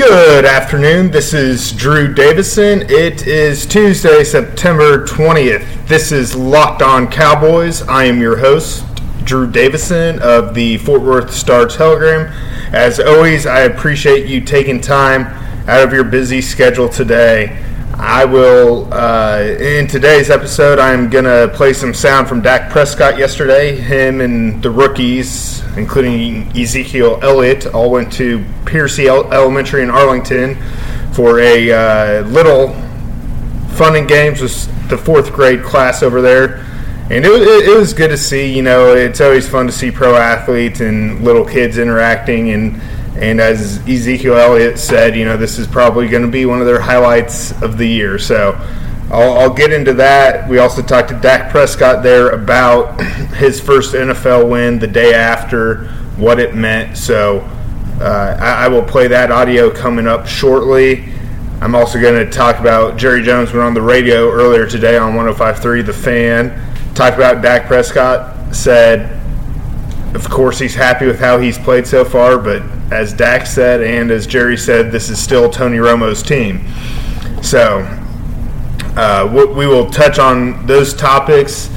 Good afternoon. This is Drew Davison. It is Tuesday, September 20th. This is Locked On Cowboys. I am your host, Drew Davison of the Fort Worth Star Telegram. As always, I appreciate you taking time out of your busy schedule today I will, uh, in today's episode, I'm going to play some sound from Dak Prescott yesterday. Him and the rookies, including Ezekiel Elliott, all went to Piercy Elementary in Arlington for a uh, little fun and games with the fourth grade class over there. And it, it, it was good to see, you know, it's always fun to see pro athletes and little kids interacting and and as Ezekiel Elliott said, you know, this is probably going to be one of their highlights of the year. So I'll, I'll, get into that. We also talked to Dak Prescott there about his first NFL win the day after, what it meant. So uh, I, I, will play that audio coming up shortly. I'm also going to talk about Jerry Jones went on the radio earlier today on 105.3 The Fan. Talked about Dak Prescott, said, of course, he's happy with how he's played so far, but as Dak said and as Jerry said, this is still Tony Romo's team. So uh, we will touch on those topics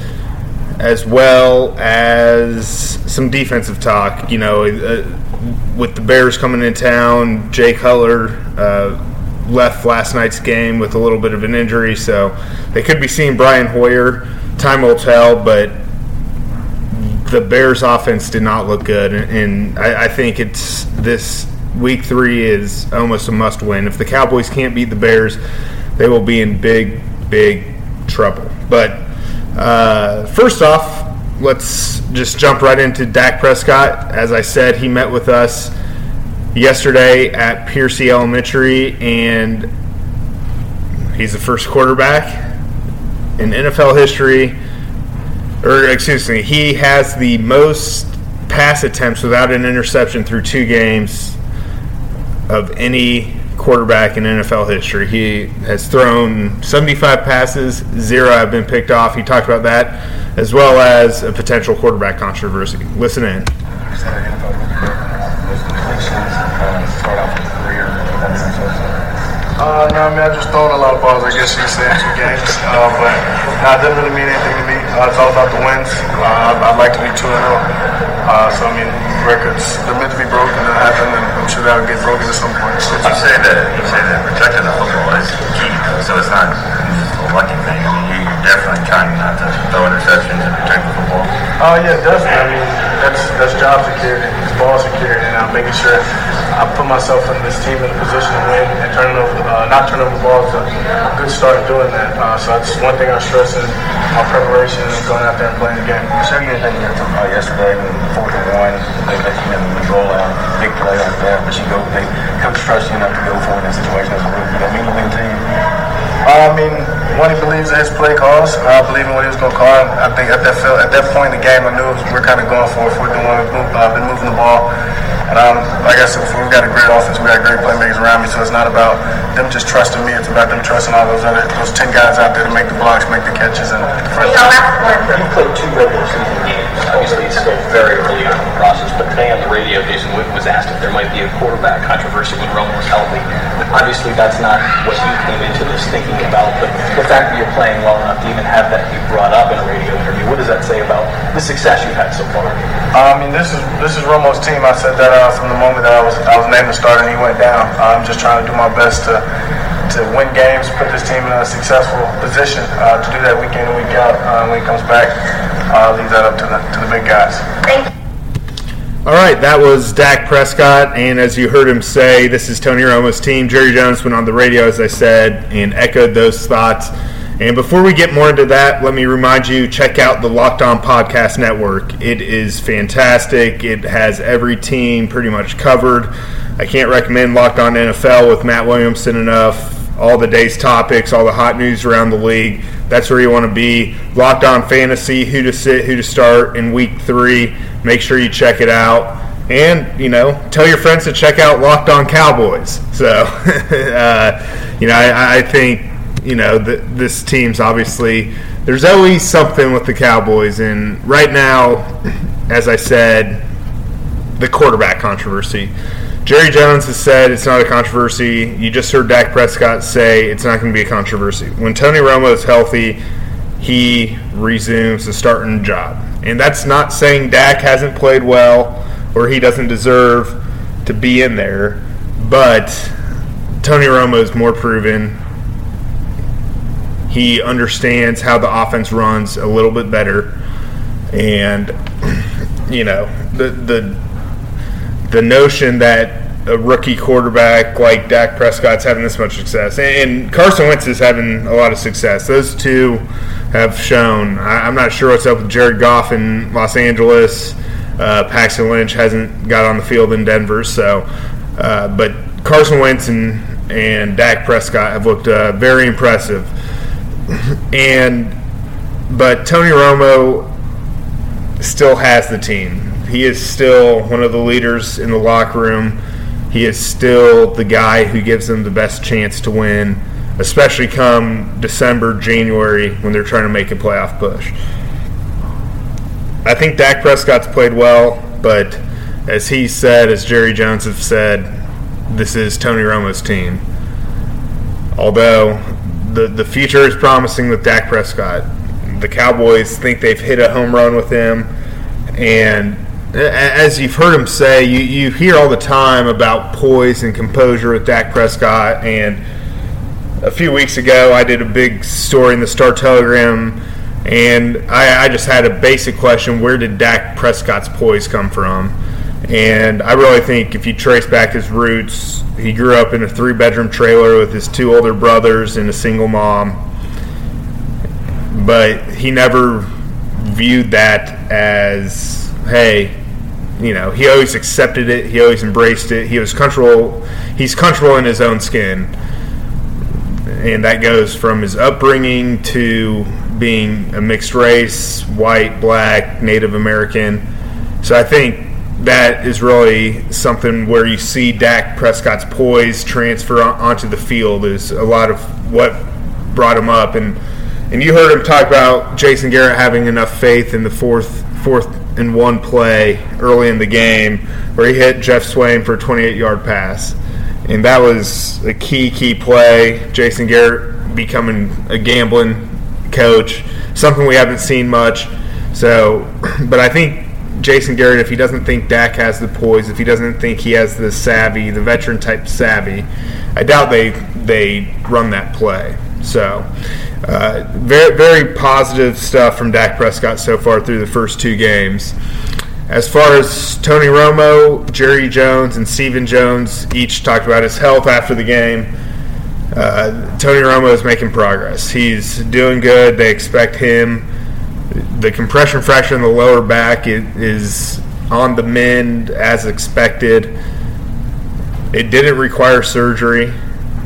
as well as some defensive talk. You know, uh, with the Bears coming in town, Jay Cutler uh, left last night's game with a little bit of an injury, so they could be seeing Brian Hoyer. Time will tell, but the Bears' offense did not look good, and I, I think it's this week three is almost a must win. If the Cowboys can't beat the Bears, they will be in big, big trouble. But uh, first off, let's just jump right into Dak Prescott. As I said, he met with us yesterday at Piercy Elementary, and he's the first quarterback in NFL history or excuse me, he has the most pass attempts without an interception through two games of any quarterback in NFL history. He has thrown 75 passes, zero have been picked off. He talked about that, as well as a potential quarterback controversy. Listen in. Uh, no, I mean, I just thrown a lot of balls, I guess you could say, in two games. Uh, but nah, it doesn't really mean anything to me. Uh, it's all about the wins. Uh, I'd, like to be 2 0. Uh, so, I mean, records, they're meant to be broken. They'll happen, and I'm sure that'll get broken at some point. So you say that you say that protecting the football is key, so it's not just a lucky thing. I mean, you're definitely trying not to throw interceptions and protect the football. Oh, yeah, definitely. I mean, that's, that's job security. It's ball security, and I'm making sure I put myself in this team in a position to win and turning over, uh, not turning over balls. A good start doing that. Uh, so that's one thing I stress in my preparation and going out there and playing the game. So you anything yesterday, fourth and one, they let you know, roll out, big play like that, but you go, they coach trust you enough to go for it in that situation as a rookie. Mean anything to you? Uh, I mean, when he believes in his play calls, I believe in what he was going to call. I think at that at that point in the game, I knew was, we're kind of going for it. We're doing, we've uh, been moving the ball. And um, like I said before, we've got a great offense. We've got great playmakers around me. So it's not about them just trusting me. It's about them trusting all those other those ten guys out there to make the blocks, make the catches, and defend. You played two regular season games. Obviously, it's still very early on in the process. But today on the radio, Jason Witten was asked if there might be a quarterback controversy when Romo was healthy. Obviously, that's not what you came into this thinking about. But the fact that you're playing well enough to even have that be brought up in a radio interview, what does that say about the success you've had so far? I mean, this is this is Romo's team. I said that uh, from the moment that I was I was named the starter and he went down. I'm just trying to do my best to to win games, put this team in a successful position uh, to do that week in and week out. Uh, when he comes back, uh, leave that up to the to the big guys. All right, that was Dak Prescott, and as you heard him say, this is Tony Romo's team. Jerry Jones went on the radio, as I said, and echoed those thoughts. And before we get more into that, let me remind you check out the Locked On Podcast Network. It is fantastic. It has every team pretty much covered. I can't recommend Locked On NFL with Matt Williamson enough. All the day's topics, all the hot news around the league. That's where you want to be. Locked On Fantasy, who to sit, who to start in week three. Make sure you check it out. And, you know, tell your friends to check out Locked On Cowboys. So, uh, you know, I, I think you know, this team's obviously there's always something with the Cowboys, and right now, as I said, the quarterback controversy. Jerry Jones has said it's not a controversy. You just heard Dak Prescott say it's not going to be a controversy. When Tony Romo is healthy, he resumes the starting job. And that's not saying Dak hasn't played well or he doesn't deserve to be in there, but Tony Romo is more proven. He understands how the offense runs a little bit better, and you know the the the notion that a rookie quarterback like Dak Prescott's having this much success, and Carson Wentz is having a lot of success. Those two have shown. I'm not sure what's up with Jared Goff in Los Angeles. Uh, Paxton Lynch hasn't got on the field in Denver, so uh, but Carson Wentz and and Dak Prescott have looked uh, very impressive and but Tony Romo still has the team. He is still one of the leaders in the locker room. He is still the guy who gives them the best chance to win, especially come December, January when they're trying to make a playoff push. I think Dak Prescott's played well, but as he said, as Jerry Jones has said, this is Tony Romo's team. Although the the future is promising with Dak Prescott. The Cowboys think they've hit a home run with him, and as you've heard him say, you, you hear all the time about poise and composure with Dak Prescott. And a few weeks ago, I did a big story in the Star Telegram, and I, I just had a basic question: Where did Dak Prescott's poise come from? And I really think if you trace back his roots, he grew up in a three bedroom trailer with his two older brothers and a single mom. But he never viewed that as, hey, you know, he always accepted it, he always embraced it. He was comfortable he's comfortable in his own skin. And that goes from his upbringing to being a mixed race, white, black, Native American. So I think that is really something where you see Dak Prescott's poise transfer onto the field is a lot of what brought him up and and you heard him talk about Jason Garrett having enough faith in the fourth fourth and one play early in the game where he hit Geoff Swaim for a 28 yard pass. And that was a key key play. Jason Garrett becoming a gambling coach something we haven't seen much. So but I think Jason Garrett, if he doesn't think Dak has the poise, if he doesn't think he has the savvy, the veteran type savvy, I doubt they they run that play. So, uh, very very positive stuff from Dak Prescott so far through the first two games. As far as Tony Romo, Jerry Jones, and Stephen Jones each talked about his health after the game. Uh, Tony Romo is making progress. He's doing good. They expect him the compression fracture in the lower back is on the mend as expected. It didn't require surgery.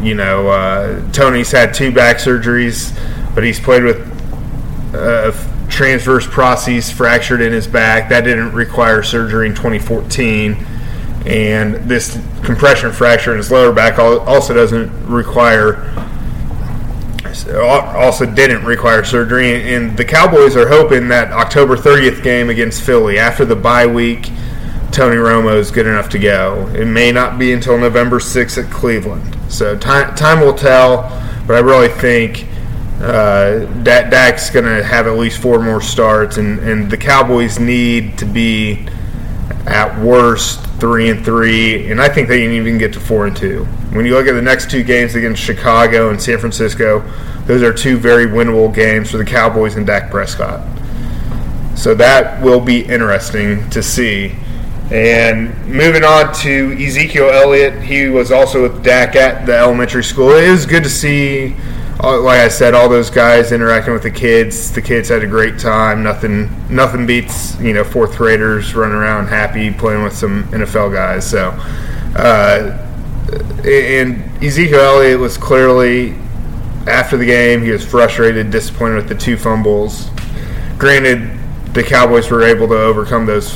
You know, uh, Tony's had two back surgeries, but he's played with uh, transverse process fractured in his back. That didn't require surgery in 2014. And this compression fracture in his lower back also doesn't require also didn't require surgery. And the Cowboys are hoping that October 30th game against Philly, after the bye week, Tony Romo is good enough to go. It may not be until November 6th at Cleveland. So time, time will tell, but I really think uh, Dak's going to have at least four more starts, and, and the Cowboys need to be at worst three and three, and I think they can even get to four and two. When you look at the next two games against Chicago and San Francisco, those are two very winnable games for the Cowboys and Dak Prescott. So that will be interesting to see. And moving on to Ezekiel Elliott, he was also with Dak at the elementary school. It was good to see like I said, all those guys interacting with the kids. The kids had a great time. Nothing, nothing beats you know fourth graders running around happy playing with some NFL guys. So, uh, and Ezekiel Elliott was clearly after the game. He was frustrated, disappointed with the two fumbles. Granted, the Cowboys were able to overcome those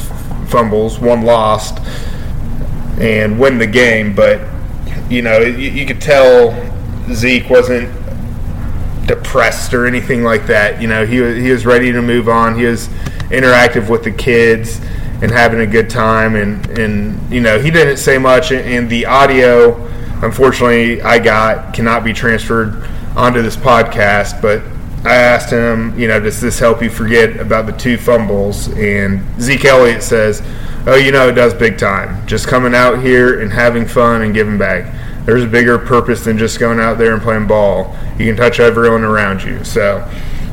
fumbles, one lost, and win the game. But you know, you, you could tell Zeke wasn't depressed or anything like that. You know, he was he was ready to move on. He was interactive with the kids and having a good time. And and you know, he didn't say much. And the audio, unfortunately, I got cannot be transferred onto this podcast. But I asked him, you know, does this help you forget about the two fumbles? And Zeke Elliott says, oh, you know, it does big time. Just coming out here and having fun and giving back there's a bigger purpose than just going out there and playing ball. You can touch everyone around you. So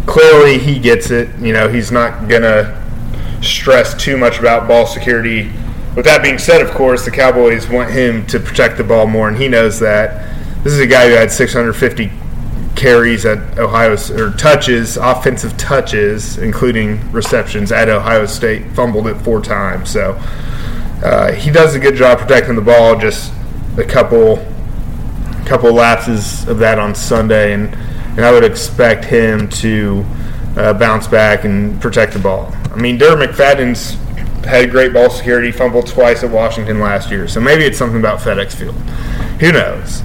clearly he gets it. You know, he's not going to stress too much about ball security. With that being said, of course, the Cowboys want him to protect the ball more, and he knows that. This is a guy who had 650 carries at Ohio or touches, offensive touches, including receptions at Ohio State. Fumbled it four times, so uh, he does a good job protecting the ball. Just a couple couple lapses of that on Sunday, and, and I would expect him to uh, bounce back and protect the ball. I mean, Darren McFadden's had great ball security, fumbled twice at Washington last year, so maybe it's something about FedEx Field. Who knows?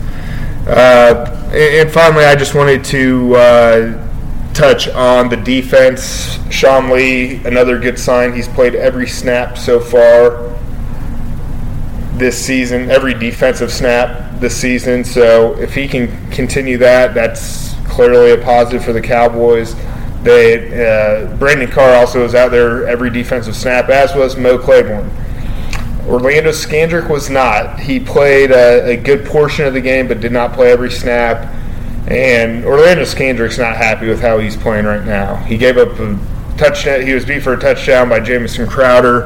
Uh, and finally, I just wanted to uh, touch on the defense. Sean Lee, another good sign. He's played every snap so far this season, every defensive snap this season. So if he can continue that, that's clearly a positive for the Cowboys. They uh, Brandon Carr also was out there every defensive snap, as was Mo Claiborne. Orlando Scandrick was not. He played a, a, good portion of the game, but did not play every snap. And Orlando Scandrick's not happy with how he's playing right now. He gave up a touchdown. He was beat for a touchdown by Jamison Crowder.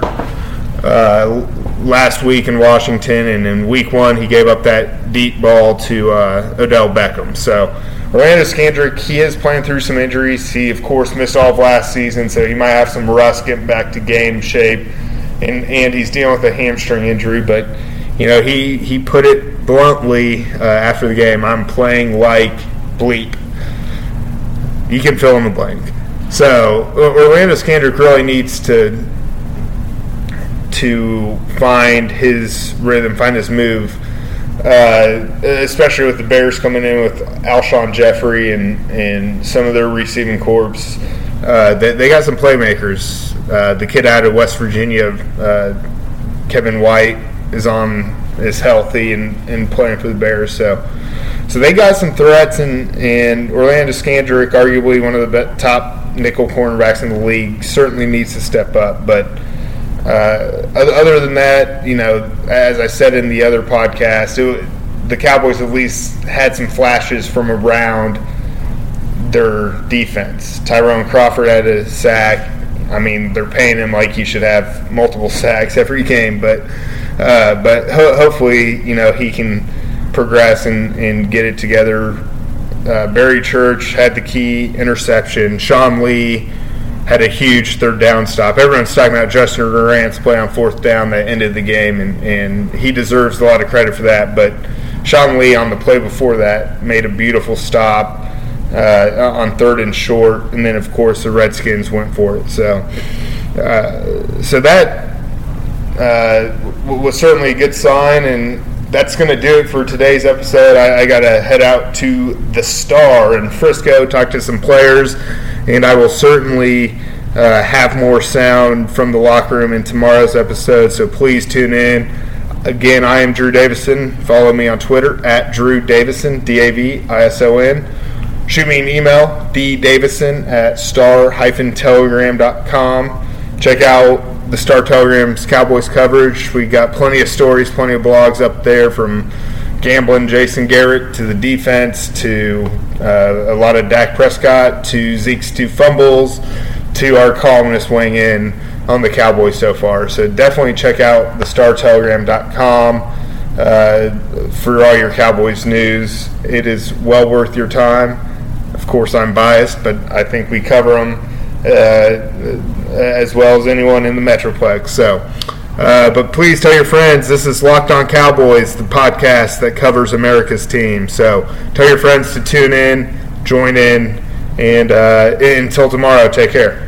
Uh, last week in Washington, and in Week One he gave up that deep ball to uh, Odell Beckham. So Orlando Scandrick, he is playing through some injuries. He of course missed all of last season, so he might have some rust getting back to game shape, and and he's dealing with a hamstring injury. But you know he he put it bluntly uh, after the game. I'm playing like bleep. You can fill in the blank. So Orlando Scandrick really needs to to find his rhythm, find his move. Uh, especially with the Bears coming in with Alshon Jeffery and, and some of their receiving corps. Uh, they, they, got some playmakers. Uh, the kid out of West Virginia, uh, Kevin White, is on is healthy and, and playing for the Bears. So so they got some threats, and, and Orlando Scandrick, arguably one of the top nickel cornerbacks in the league, certainly needs to step up. But uh, other than that, you know, as I said in the other podcast, it, the Cowboys at least had some flashes from around their defense. Tyrone Crawford had a sack. I mean, they're paying him like he should have multiple sacks every game, but uh, but ho- hopefully, you know, he can progress and, and get it together. Uh, Barry Church had the key interception. Sean Lee had a huge third down stop. Everyone's talking about Justin Durant's play on fourth down that ended the game, and, and he deserves a lot of credit for that. But Sean Lee on the play before that made a beautiful stop uh, on third and short, and then of course the Redskins went for it. So, uh, so that uh, was certainly a good sign, and that's going to do it for today's episode. I, I got to head out to the Star in Frisco, talk to some players and I will certainly uh, have more sound from the locker room in tomorrow's episode. So please tune in. Again, I am Drew Davison. Follow me on Twitter at Drew Davison, D A V I S O N. Shoot me an email, ddavison at star-telegram.com. Check out the Star Telegram's Cowboys coverage. We got plenty of stories, plenty of blogs up there from gambling Jason Garrett to the defense to uh, a lot of Dak Prescott to Zeke's two fumbles to our columnist weighing in on the Cowboys so far. So definitely check out the startelegram.com uh, for all your Cowboys news. It is well worth your time. Of course, I'm biased, but I think we cover them uh, as well as anyone in the Metroplex. So, uh, but please tell your friends this is Locked On Cowboys, the podcast that covers America's team. So tell your friends to tune in, join in, and uh, until tomorrow, take care.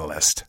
the list.